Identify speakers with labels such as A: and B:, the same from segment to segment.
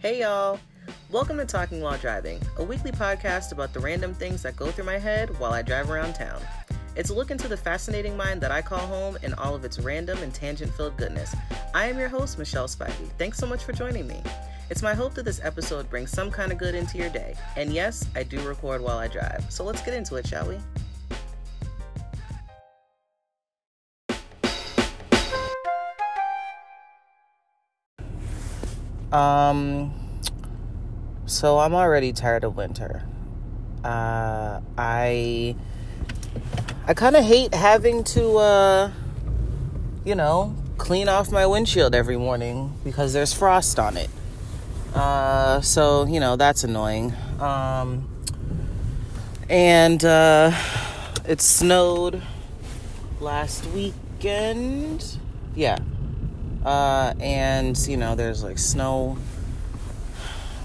A: Hey y'all! Welcome to Talking While Driving, a weekly podcast about the random things that go through my head while I drive around town. It's a look into the fascinating mind that I call home and all of its random and tangent filled goodness. I am your host, Michelle Spivey. Thanks so much for joining me. It's my hope that this episode brings some kind of good into your day. And yes, I do record while I drive. So let's get into it, shall we? Um, so I'm already tired of winter. Uh, I I kind of hate having to, uh, you know, clean off my windshield every morning because there's frost on it. Uh, so you know that's annoying. Um, and uh, it snowed last weekend. Yeah. Uh, and you know, there's like snow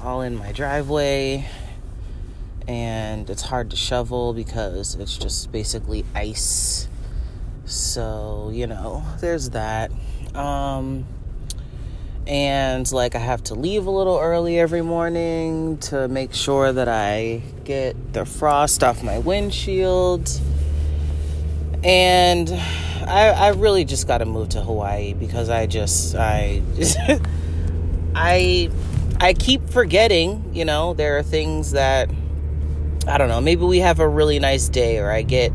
A: all in my driveway, and it's hard to shovel because it's just basically ice. So, you know, there's that. Um, and like, I have to leave a little early every morning to make sure that I get the frost off my windshield. And I, I really just got to move to Hawaii because I just I I I keep forgetting, you know, there are things that I don't know, maybe we have a really nice day or I get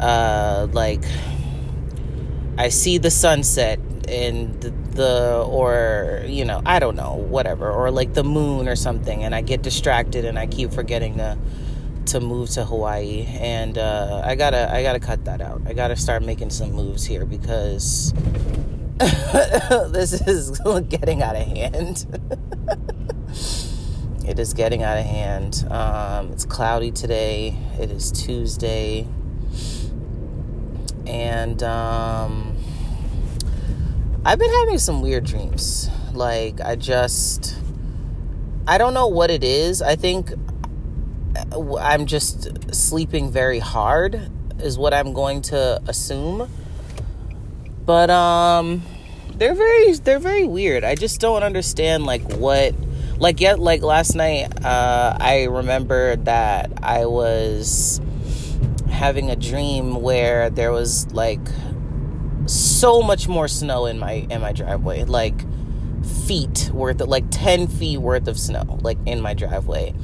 A: uh like I see the sunset and the, the or you know, I don't know, whatever, or like the moon or something and I get distracted and I keep forgetting to to move to Hawaii, and uh, I gotta I gotta cut that out. I gotta start making some moves here because this is getting out of hand. it is getting out of hand. Um, it's cloudy today. It is Tuesday, and um, I've been having some weird dreams. Like I just I don't know what it is. I think I'm just sleeping very hard is what I'm going to assume. But um they're very they're very weird. I just don't understand like what like yet like last night uh I remember that I was having a dream where there was like so much more snow in my in my driveway like feet worth of like 10 feet worth of snow like in my driveway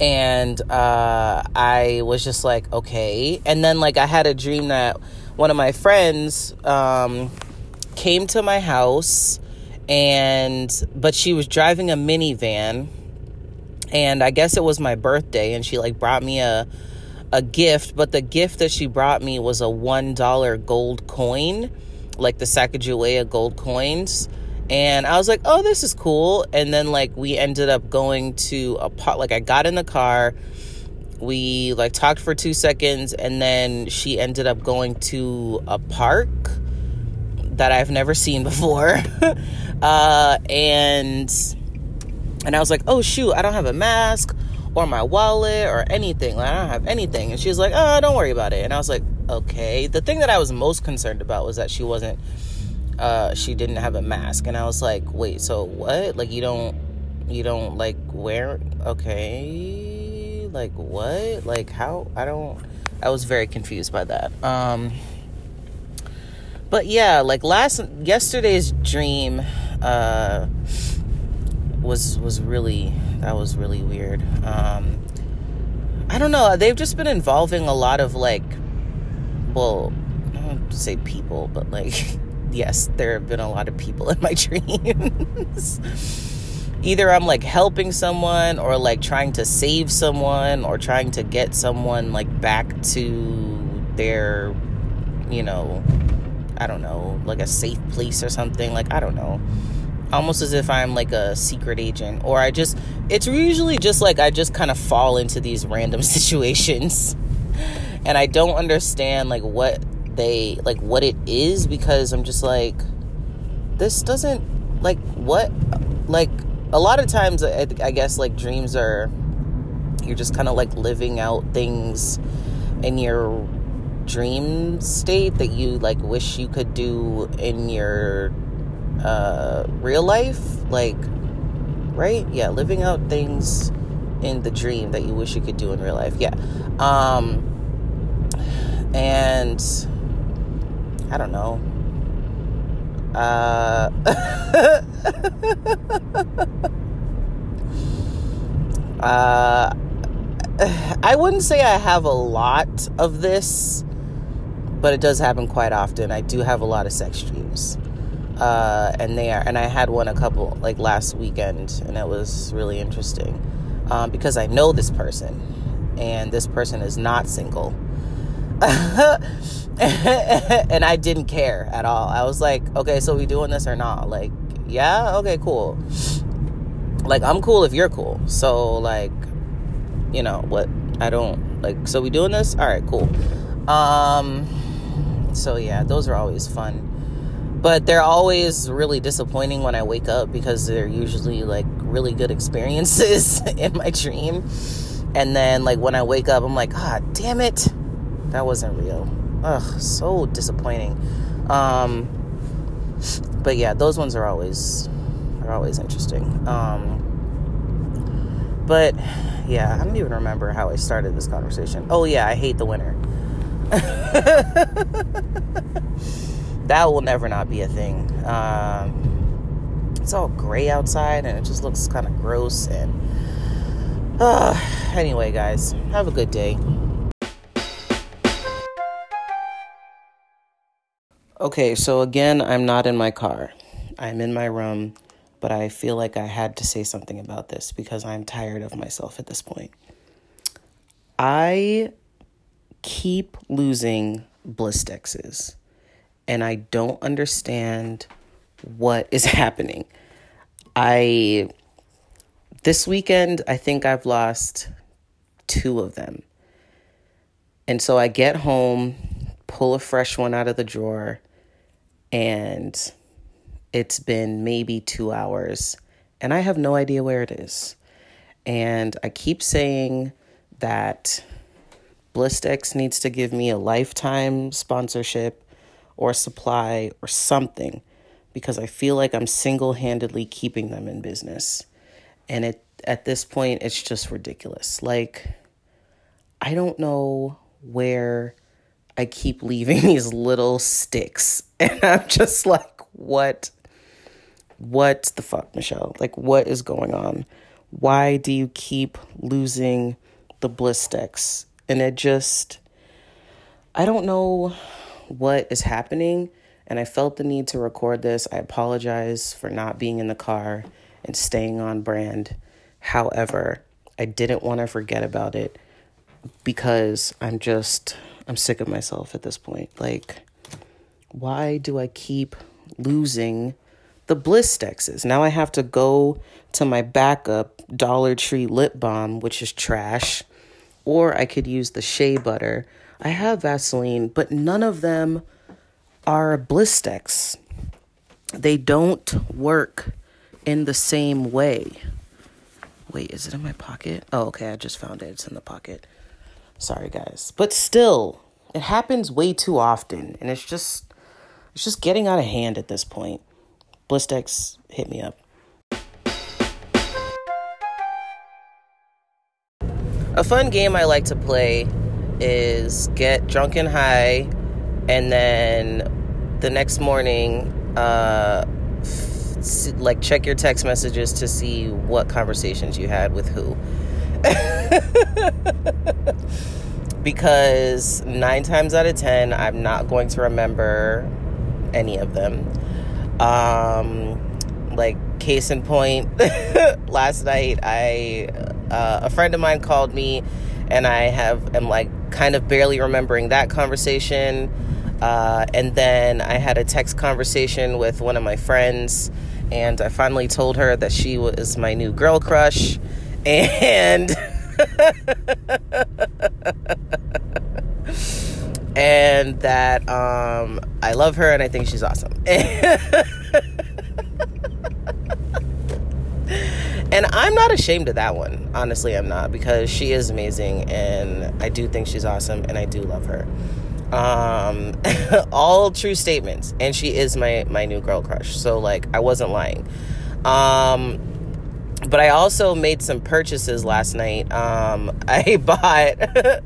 A: and uh, I was just like, okay. And then like I had a dream that one of my friends um, came to my house, and but she was driving a minivan, and I guess it was my birthday, and she like brought me a a gift, but the gift that she brought me was a one dollar gold coin, like the Sacagawea gold coins and I was like, "Oh, this is cool." And then like we ended up going to a pot. Like I got in the car, we like talked for two seconds, and then she ended up going to a park that I've never seen before, uh, and and I was like, "Oh shoot, I don't have a mask." Or my wallet or anything. Like, I don't have anything. And she was like, Oh, don't worry about it. And I was like, Okay. The thing that I was most concerned about was that she wasn't uh, she didn't have a mask, and I was like, wait, so what? Like you don't, you don't like wear? Okay, like what? Like how? I don't. I was very confused by that. Um, but yeah, like last yesterday's dream uh, was was really that was really weird. Um, I don't know. They've just been involving a lot of like, well, I don't say people, but like yes, there have been a lot of people in my dreams. Either I'm like helping someone or like trying to save someone or trying to get someone like back to their, you know, I don't know, like a safe place or something. Like, I don't know. Almost as if I'm like a secret agent. Or I just, it's usually just like I just kind of fall into these random situations. And I don't understand like what they like what it is because I'm just like this doesn't like what like a lot of times I, I guess like dreams are you're just kind of like living out things in your dream state that you like wish you could do in your uh real life like right? Yeah, living out things in the dream that you wish you could do in real life. Yeah. Um, and I don't know. Uh, uh, I wouldn't say I have a lot of this, but it does happen quite often. I do have a lot of sex dreams. Uh, and they are, and I had one a couple like last weekend, and it was really interesting um, because I know this person, and this person is not single. and I didn't care at all. I was like, okay, so we doing this or not? Like, yeah, okay, cool. Like, I'm cool if you're cool. So, like, you know what? I don't like. So we doing this? All right, cool. Um, so yeah, those are always fun. But they're always really disappointing when I wake up because they're usually like really good experiences in my dream. And then like when I wake up, I'm like, ah, damn it, that wasn't real. Ugh, so disappointing. Um, but yeah, those ones are always are always interesting. Um, but yeah, I don't even remember how I started this conversation. Oh yeah, I hate the winter. that will never not be a thing. Um, it's all gray outside and it just looks kind of gross. And uh, anyway, guys, have a good day. Okay, so again, I'm not in my car. I'm in my room, but I feel like I had to say something about this because I'm tired of myself at this point. I keep losing Blistexes, and I don't understand what is happening. I this weekend, I think I've lost two of them. And so I get home, pull a fresh one out of the drawer, and it's been maybe two hours, and I have no idea where it is. And I keep saying that Blistex needs to give me a lifetime sponsorship or supply or something because I feel like I'm single handedly keeping them in business. And it at this point it's just ridiculous. Like I don't know where I keep leaving these little sticks. And I'm just like, what? What the fuck, Michelle? Like, what is going on? Why do you keep losing the Blistex? And it just, I don't know what is happening. And I felt the need to record this. I apologize for not being in the car and staying on brand. However, I didn't want to forget about it because I'm just I'm sick of myself at this point. Like, why do I keep losing the Blistexes? Now I have to go to my backup Dollar Tree lip balm, which is trash, or I could use the shea butter. I have Vaseline, but none of them are Blistex. They don't work in the same way. Wait, is it in my pocket? Oh, okay, I just found it. It's in the pocket. Sorry, guys. But still, it happens way too often, and it's just it's just getting out of hand at this point. Blistex, hit me up. A fun game I like to play is get drunk and high, and then the next morning, uh, like check your text messages to see what conversations you had with who. because nine times out of ten, I'm not going to remember any of them. Um, like case in point, last night I uh, a friend of mine called me, and I have am like kind of barely remembering that conversation. Uh, and then I had a text conversation with one of my friends, and I finally told her that she was my new girl crush, and. and that um, I love her and I think she's awesome. and I'm not ashamed of that one. Honestly, I'm not because she is amazing and I do think she's awesome and I do love her. Um, all true statements, and she is my my new girl crush. So like, I wasn't lying. Um, but I also made some purchases last night. Um, I bought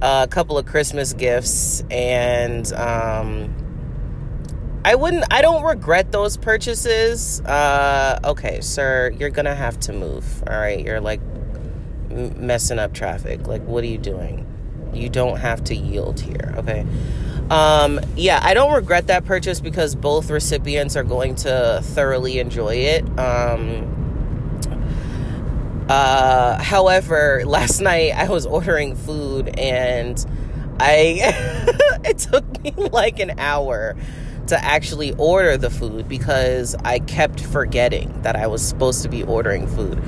A: a couple of Christmas gifts, and um, I wouldn't. I don't regret those purchases. Uh, okay, sir, you're gonna have to move. All right, you're like messing up traffic. Like, what are you doing? You don't have to yield here. Okay. Um, yeah, I don't regret that purchase because both recipients are going to thoroughly enjoy it. Um, uh, however, last night I was ordering food and I it took me like an hour to actually order the food because I kept forgetting that I was supposed to be ordering food.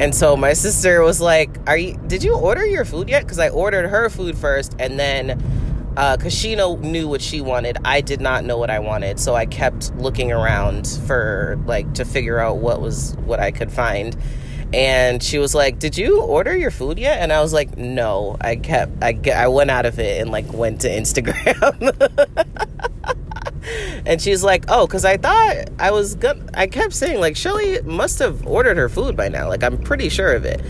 A: And so my sister was like, "Are you did you order your food yet?" cuz I ordered her food first and then uh, cause she knew what she wanted. I did not know what I wanted, so I kept looking around for like to figure out what was what I could find and she was like did you order your food yet? And i was like no. I kept i, I went out of it and like went to instagram. And she's like oh because i thought i was good i kept saying like shelly must have ordered her food by now like i'm pretty sure of it.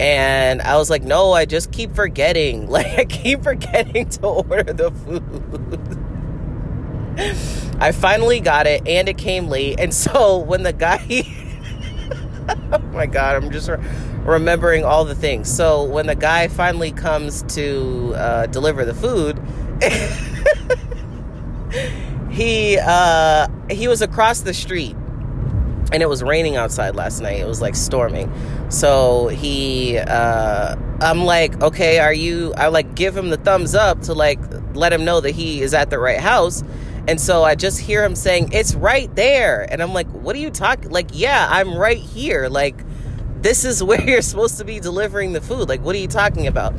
A: And i was like no i just keep forgetting like i keep forgetting to order the food. I finally got it and it came late and so when the guy oh my god, I'm just re- remembering all the things. So when the guy finally comes to uh, deliver the food, he uh, he was across the street, and it was raining outside last night. It was like storming. So he, uh, I'm like, okay, are you? I like give him the thumbs up to like let him know that he is at the right house and so I just hear him saying, It's right there. And I'm like, What are you talking? Like, yeah, I'm right here. Like, this is where you're supposed to be delivering the food. Like, what are you talking about?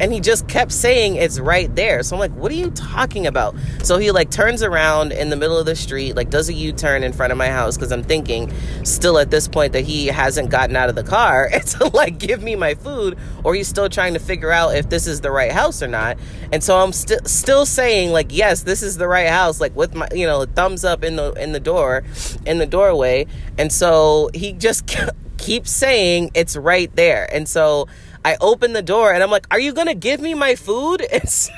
A: And he just kept saying it's right there. So i'm like what are you talking about? So he like turns around in the middle of the street like does a u-turn in front of my house because i'm thinking still at this point that he hasn't gotten out of the car to like give me my food or he's still trying to figure out if this is the right house or not. And so i'm still still saying like yes this is the right house like with my you know thumbs up in the in the door in the doorway. And so he just keeps saying it's right there. And so I open the door and I'm like, "Are you gonna give me my food?" It's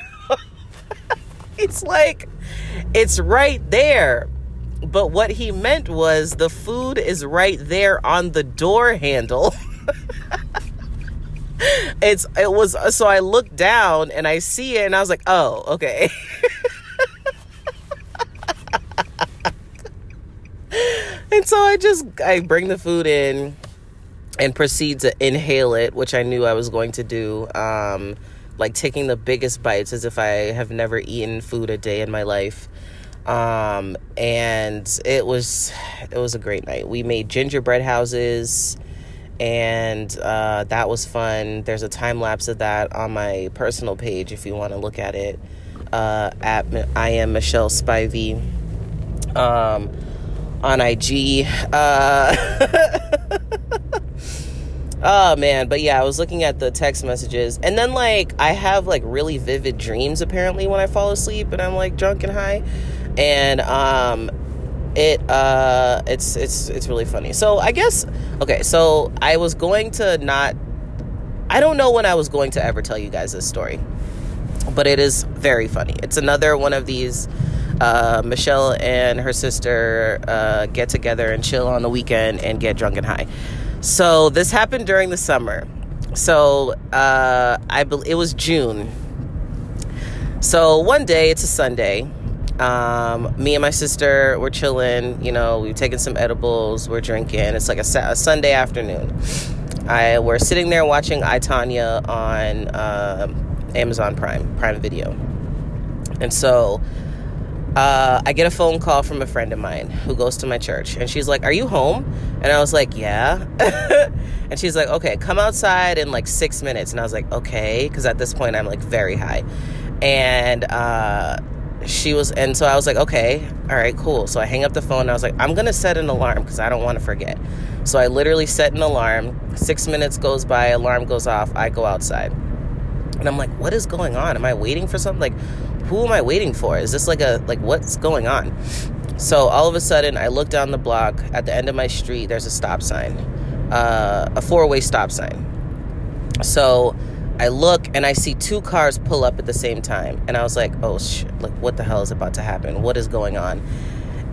A: it's like it's right there. But what he meant was the food is right there on the door handle. it's it was so I look down and I see it and I was like, "Oh, okay." and so I just I bring the food in and proceed to inhale it, which I knew I was going to do. Um, like taking the biggest bites as if I have never eaten food a day in my life. Um, and it was it was a great night. We made gingerbread houses and uh, that was fun. There's a time lapse of that on my personal page if you want to look at it. Uh, at I am Michelle Spivey um, on IG. Uh, Oh man, but yeah, I was looking at the text messages, and then like I have like really vivid dreams apparently when I fall asleep and I'm like drunk and high, and um, it uh, it's it's it's really funny. So I guess okay, so I was going to not, I don't know when I was going to ever tell you guys this story, but it is very funny. It's another one of these. Uh, Michelle and her sister uh, get together and chill on the weekend and get drunk and high. So this happened during the summer. So uh, I be- it was June. So one day, it's a Sunday. Um, me and my sister were chilling. You know, we've taken some edibles. We're drinking. It's like a, a Sunday afternoon. I we're sitting there watching I Tonya on uh, Amazon Prime Prime Video, and so uh, I get a phone call from a friend of mine who goes to my church, and she's like, "Are you home?" And I was like, "Yeah." and she's like, "Okay, come outside in like six minutes." And I was like, "Okay," because at this point I'm like very high, and uh, she was, and so I was like, "Okay, all right, cool." So I hang up the phone. and I was like, "I'm gonna set an alarm because I don't want to forget." So I literally set an alarm. Six minutes goes by, alarm goes off. I go outside, and I'm like, "What is going on? Am I waiting for something?" Like who am I waiting for? Is this like a like what's going on? So all of a sudden, I look down the block. At the end of my street, there's a stop sign. uh, a four way stop sign. So I look and I see two cars pull up at the same time. And I was like, oh shit, like what the hell is about to happen? What is going on?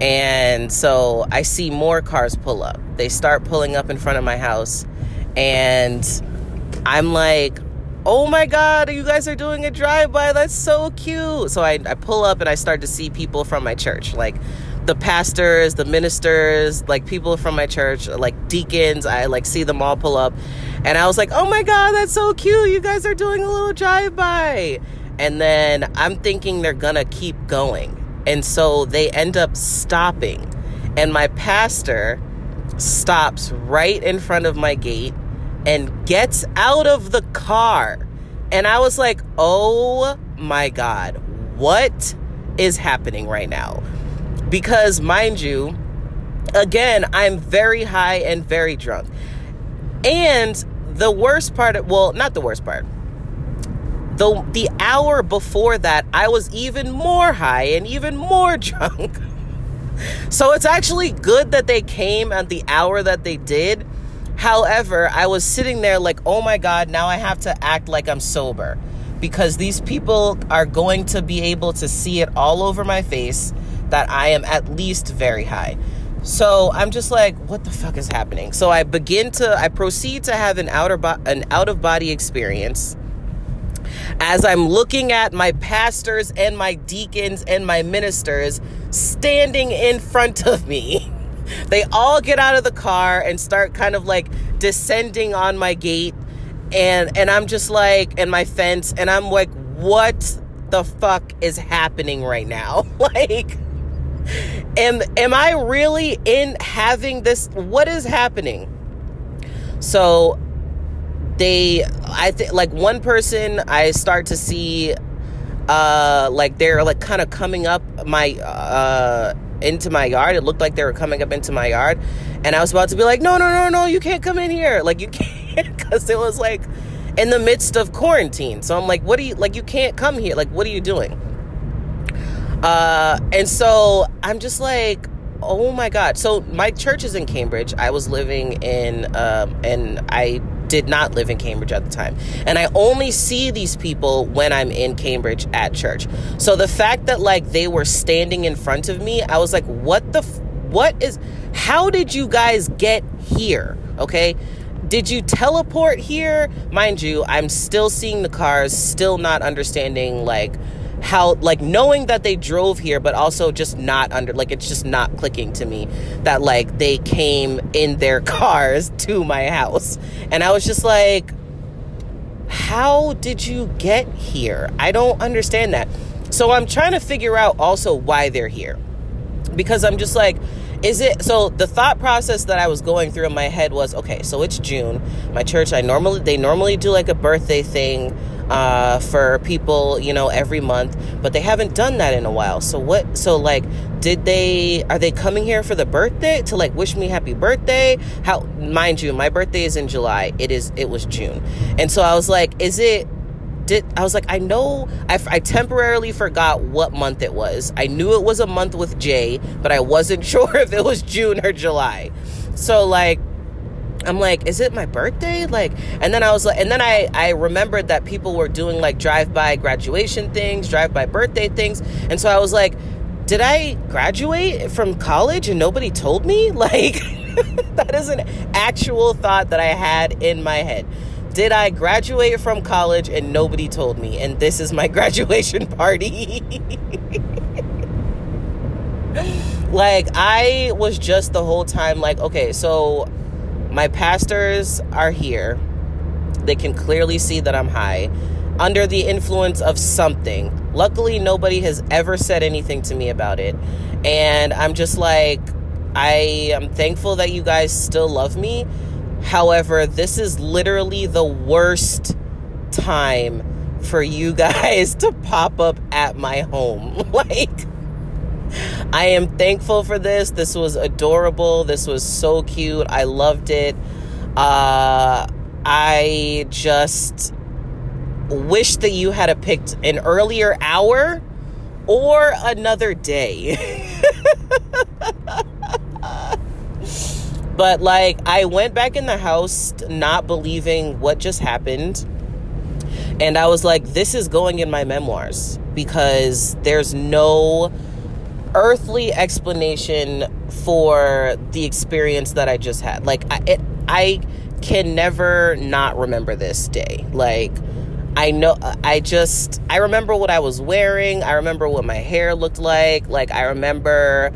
A: And so I see more cars pull up. They start pulling up in front of my house. And I'm like, oh my God, you guys are doing a drive by. That's so cute. So I, I pull up and I start to see people from my church. Like, the pastors, the ministers, like people from my church, like deacons, I like see them all pull up. And I was like, oh my God, that's so cute. You guys are doing a little drive by. And then I'm thinking they're gonna keep going. And so they end up stopping. And my pastor stops right in front of my gate and gets out of the car. And I was like, oh my God, what is happening right now? Because, mind you, again, I'm very high and very drunk. And the worst part, well, not the worst part. The, the hour before that, I was even more high and even more drunk. so it's actually good that they came at the hour that they did. However, I was sitting there like, oh my God, now I have to act like I'm sober because these people are going to be able to see it all over my face that I am at least very high. So I'm just like, what the fuck is happening? So I begin to, I proceed to have an outer, bo- an out of body experience as I'm looking at my pastors and my deacons and my ministers standing in front of me. They all get out of the car and start kind of like descending on my gate and and I'm just like and my fence and I'm like what the fuck is happening right now? like am am I really in having this what is happening? So they I think like one person I start to see uh like they're like kind of coming up my uh into my yard. It looked like they were coming up into my yard. And I was about to be like, no, no, no, no, you can't come in here. Like, you can't, because it was like in the midst of quarantine. So I'm like, what do you, like, you can't come here. Like, what are you doing? Uh, and so I'm just like, oh my God. So my church is in Cambridge. I was living in, um, and I did not live in Cambridge at the time. And I only see these people when I'm in Cambridge at church. So the fact that like they were standing in front of me, I was like, what the, f- what is, how did you guys get here? Okay. Did you teleport here? Mind you, I'm still seeing the cars, still not understanding like, how like knowing that they drove here but also just not under like it's just not clicking to me that like they came in their cars to my house. And i was just like how did you get here? I don't understand that. So i'm trying to figure out also why they're here. Because i'm just like is it so the thought process that i was going through in my head was okay so it's june. My church i normally they normally do like a birthday thing uh, for people, you know, every month, but they haven't done that in a while. So what? So like, did they? Are they coming here for the birthday to like wish me happy birthday? How? Mind you, my birthday is in July. It is. It was June, and so I was like, is it? Did, I was like, I know, I, I temporarily forgot what month it was. I knew it was a month with J, but I wasn't sure if it was June or July. So, like, I'm like, is it my birthday? Like, and then I was like, and then I, I remembered that people were doing like drive by graduation things, drive by birthday things. And so I was like, did I graduate from college and nobody told me? Like, that is an actual thought that I had in my head. Did I graduate from college and nobody told me? And this is my graduation party. like, I was just the whole time like, okay, so my pastors are here. They can clearly see that I'm high, under the influence of something. Luckily, nobody has ever said anything to me about it. And I'm just like, I am thankful that you guys still love me. However, this is literally the worst time for you guys to pop up at my home. like, I am thankful for this. This was adorable. This was so cute. I loved it. Uh, I just wish that you had picked an earlier hour or another day. But like, I went back in the house not believing what just happened. And I was like, this is going in my memoirs because there's no earthly explanation for the experience that I just had. Like, I, it, I can never not remember this day. Like, I know, I just, I remember what I was wearing. I remember what my hair looked like. Like, I remember,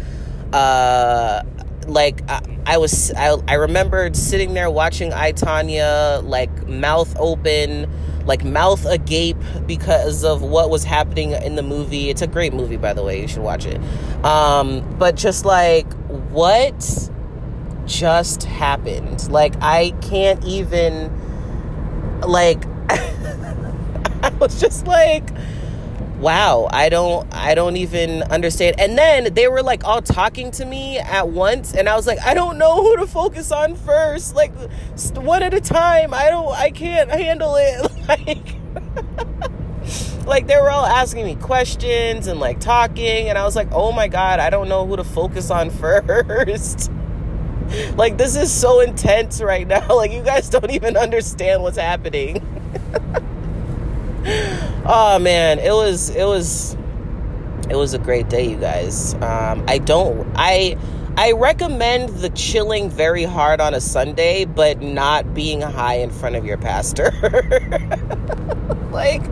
A: uh, like, I, I was, I, I remembered sitting there watching I, Tonya, like, mouth open, like, mouth agape because of what was happening in the movie. It's a great movie, by the way. You should watch it. Um, but just like, what just happened? Like, I can't even, like, I was just like, wow, I don't I don't even understand. And then they were like all talking to me at once and I was like, I don't know who to focus on first. Like one at a time. I don't I can't handle it. Like like they were all asking me questions and like talking and I was like, "Oh my god, I don't know who to focus on first like this is so intense right now. Like you guys don't even understand what's happening. Oh man, it was it was it was a great day, you guys. Um, I don't I I recommend the chilling very hard on a Sunday, but not being high in front of your pastor. like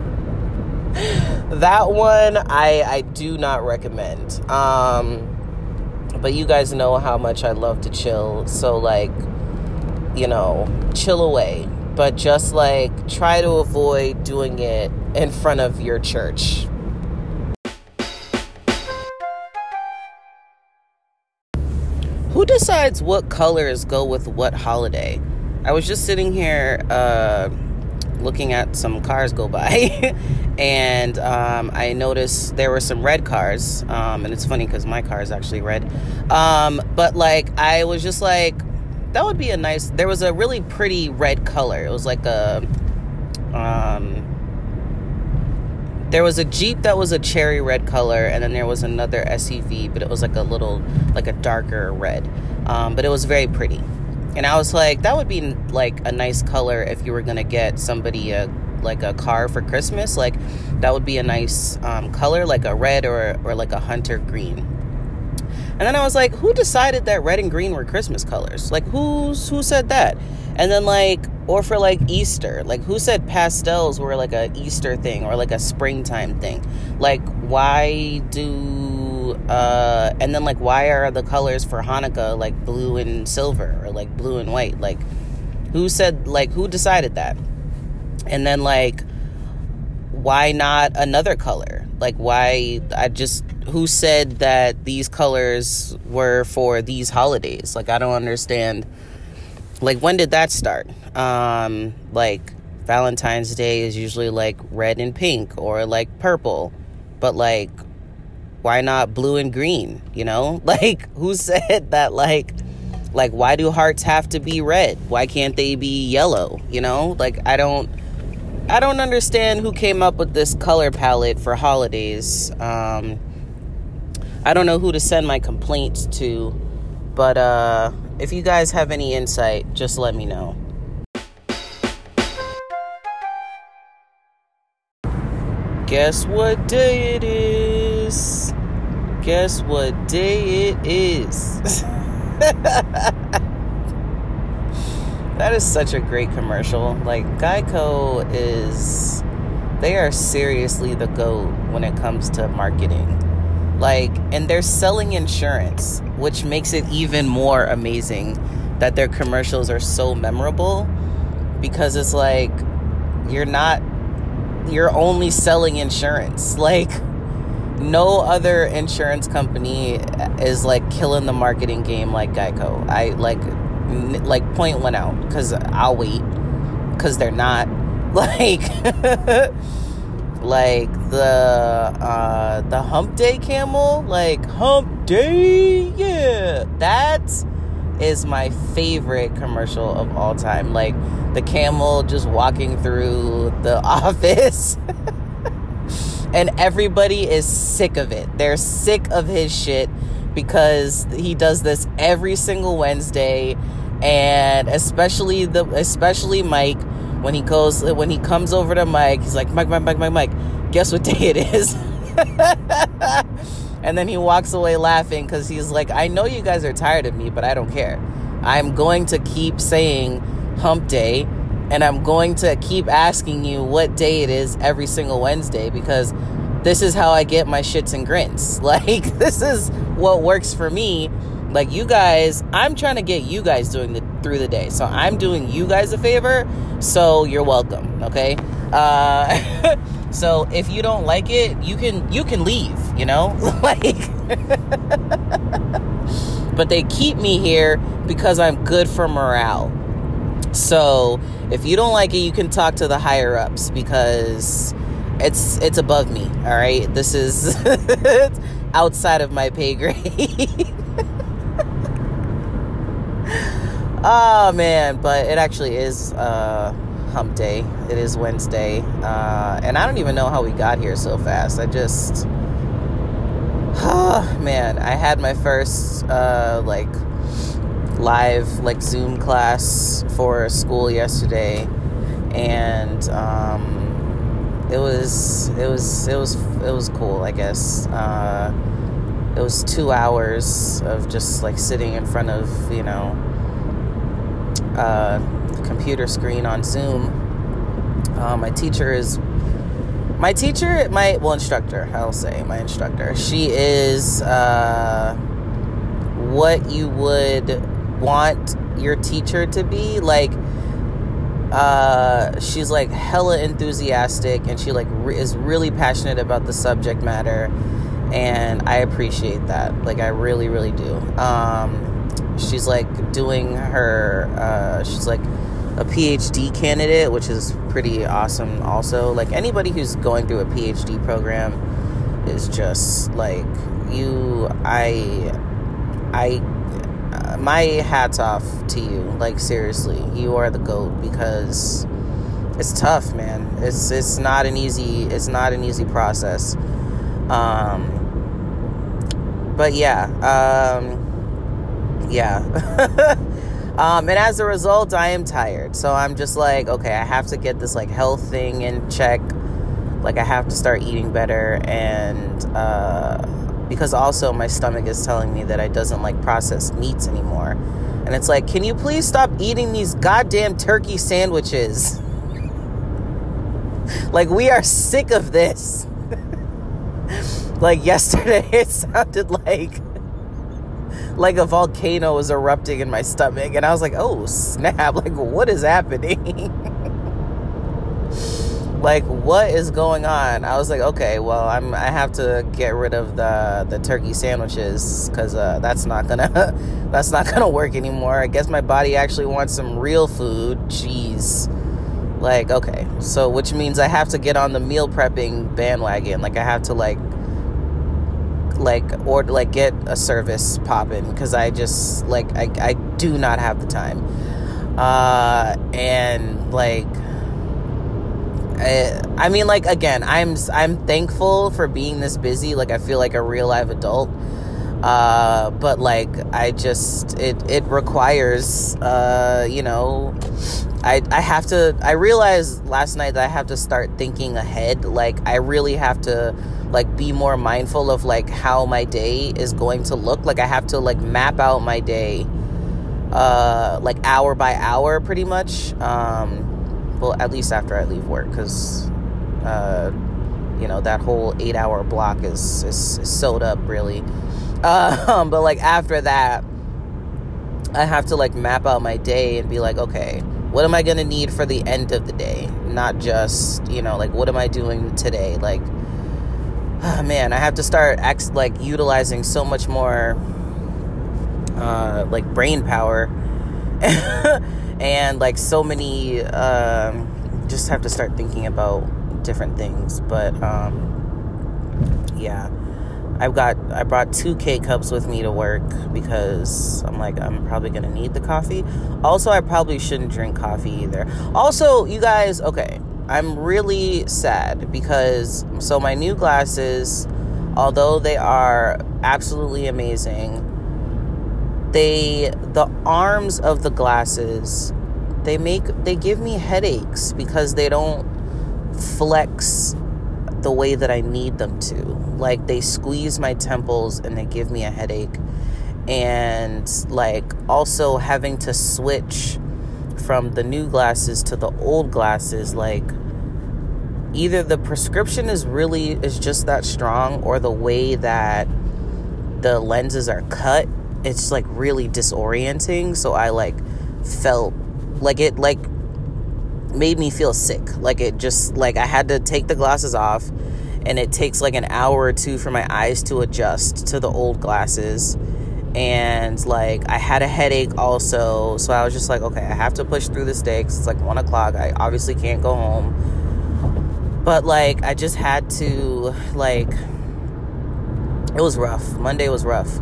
A: that one I I do not recommend. Um but you guys know how much I love to chill. So like, you know, chill away but just like try to avoid doing it in front of your church. Who decides what colors go with what holiday? I was just sitting here uh, looking at some cars go by, and um, I noticed there were some red cars. Um, and it's funny because my car is actually red. Um, but like, I was just like, that would be a nice. There was a really pretty red color. It was like a um there was a Jeep that was a cherry red color, and then there was another SUV, but it was like a little, like a darker red. Um, but it was very pretty. And I was like, that would be like a nice color if you were gonna get somebody a like a car for Christmas. Like that would be a nice um, color, like a red or or like a hunter green. And then I was like, who decided that red and green were Christmas colors? Like who's who said that? And then like or for like Easter, like who said pastels were like a Easter thing or like a springtime thing? Like why do uh and then like why are the colors for Hanukkah like blue and silver or like blue and white? Like who said like who decided that? And then like why not another color? Like why I just who said that these colors were for these holidays? Like I don't understand. Like when did that start? Um like Valentine's Day is usually like red and pink or like purple. But like why not blue and green, you know? Like who said that like like why do hearts have to be red? Why can't they be yellow, you know? Like I don't I don't understand who came up with this color palette for holidays. Um, I don't know who to send my complaints to, but uh, if you guys have any insight, just let me know. Guess what day it is? Guess what day it is? That is such a great commercial. Like Geico is they are seriously the GOAT when it comes to marketing. Like, and they're selling insurance, which makes it even more amazing that their commercials are so memorable because it's like you're not you're only selling insurance. Like no other insurance company is like killing the marketing game like Geico. I like like point one out because I'll wait because they're not like like the uh the hump day camel? Like hump day? Yeah that is my favorite commercial of all time. Like the camel just walking through the office. And everybody is sick of it. They're sick of his shit because he does this every single Wednesday. And especially the especially Mike when he goes when he comes over to Mike, he's like Mike, Mike, Mike, Mike, Mike. Guess what day it is? and then he walks away laughing because he's like, I know you guys are tired of me, but I don't care. I'm going to keep saying Hump Day, and I'm going to keep asking you what day it is every single Wednesday because this is how I get my shits and grins. Like this is what works for me like you guys, I'm trying to get you guys doing the through the day. So I'm doing you guys a favor. So you're welcome. Okay. Uh, so if you don't like it, you can you can leave. You know, like. but they keep me here because I'm good for morale. So if you don't like it, you can talk to the higher ups because it's it's above me. All right, this is outside of my pay grade. Oh man, but it actually is uh, hump day. It is Wednesday. Uh, and I don't even know how we got here so fast. I just. Oh man, I had my first uh, like live like Zoom class for school yesterday, and um, it was it was it was it was cool. I guess uh, it was two hours of just like sitting in front of you know uh, computer screen on Zoom. Uh, my teacher is my teacher, my well instructor. I'll say my instructor. She is uh, what you would want your teacher to be like. Uh, she's like hella enthusiastic and she like re- is really passionate about the subject matter and i appreciate that like i really really do um she's like doing her uh, she's like a phd candidate which is pretty awesome also. Like anybody who's going through a phd program is just like you i i uh, my hats off to you. Like seriously you are the goat because it's tough man. It's it's not an easy it's not an easy process. Um but yeah um yeah. um, and as a result, I am tired. So I'm just like, okay, I have to get this like health thing in check. Like I have to start eating better, and uh, because also my stomach is telling me that I doesn't like processed meats anymore. And it's like, can you please stop eating these goddamn turkey sandwiches? like we are sick of this. like yesterday, it sounded like like a volcano was erupting in my stomach. And i was like oh snap. Like what is happening? Like what is going on? I was like okay well i'm i have to get rid of the the turkey sandwiches because uh, that's not gonna that's not gonna work anymore. I guess my body actually wants some real food. Jeez. Like okay. So which means i have to get on the meal prepping bandwagon. Like i have to like like or like get a service popping because I just like I, I do not have the time. Uh and like I, I mean like again I'm I'm thankful for being this busy like I feel like a real live adult uh but like I just it it requires uh you know I I have to I realized last night that I have to start thinking ahead like I really have to like be more mindful of like how my day is going to look. Like i have to like map out my day uh like hour by hour pretty much um well at least after i leave work because uh you know that whole eight hour block is is, is sewed up really. Um but like after that i have to like map out my day and be like okay what am i gonna need for the end of the day? Not just you know like what am i doing today? Like oh, man, I have to start like utilizing so much more uh, like brain power and like so many um, just have to start thinking about different things. But um, yeah. I've got I brought two K cups with me to work because I'm like I'm probably gonna need the coffee. Also, I probably shouldn't drink coffee either. Also, you guys, okay, I'm really sad because so my new glasses, although they are absolutely amazing, they the arms of the glasses they make they give me headaches because they don't flex the way that I need them to. Like they squeeze my temples and they give me a headache. And like also having to switch from the new glasses to the old glasses like either the prescription is really is just that strong or the way that the lenses are cut it's like really disorienting. So i like felt like it like made me feel sick. Like it just like i had to take the glasses off and it takes like an hour or two for my eyes to adjust to the old glasses. And like I had a headache also, so I was just like, okay, I have to push through this day because it's like one o'clock. I obviously can't go home, but like I just had to like. It was rough. Monday was rough.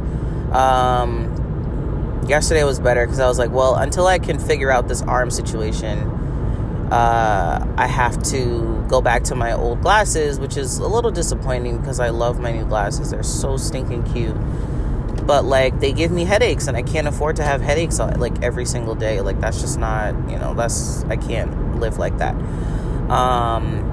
A: Um, yesterday was better because I was like, well, until I can figure out this arm situation, uh, I have to go back to my old glasses, which is a little disappointing because I love my new glasses. They're so stinking cute but like they give me headaches and i can't afford to have headaches like every single day like that's just not you know that's i can't live like that um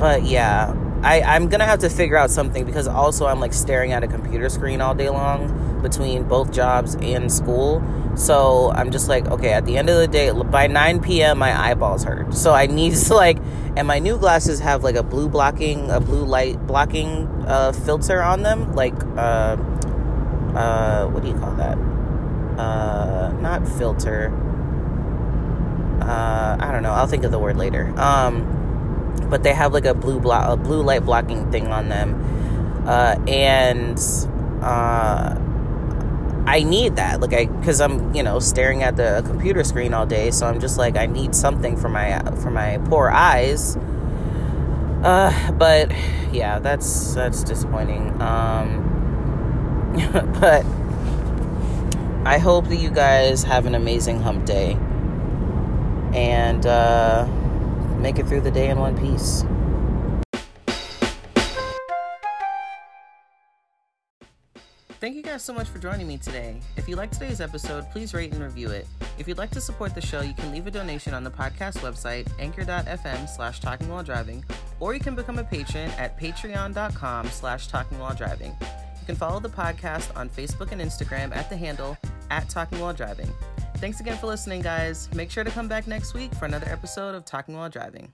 A: but yeah I, I'm gonna have to figure out something because also I'm like staring at a computer screen all day long between both jobs and school. So I'm just like, okay, at the end of the day, by 9 p.m., my eyeballs hurt. So I need to like, and my new glasses have like a blue blocking, a blue light blocking uh, filter on them, like uh, uh, what do you call that? Uh, not filter. Uh, I don't know. I'll think of the word later. Um, but they have like a blue block, a blue light blocking thing on them, uh, and uh, I need that. Like I, because I'm you know staring at the computer screen all day, so I'm just like I need something for my for my poor eyes. Uh, but yeah, that's that's disappointing. Um, but I hope that you guys have an amazing hump day and uh, make it through the day in one piece. Thank you guys so much for joining me today. If you liked today's episode, please rate and review it. If you'd like to support the show, you can leave a donation on the podcast website, anchor.fm slash talking while driving, or you can become a patron at patreon.com slash talking while driving You can follow the podcast on Facebook and Instagram at the handle at Talking While Driving. Thanks again for listening, guys. Make sure to come back next week for another episode of Talking While Driving.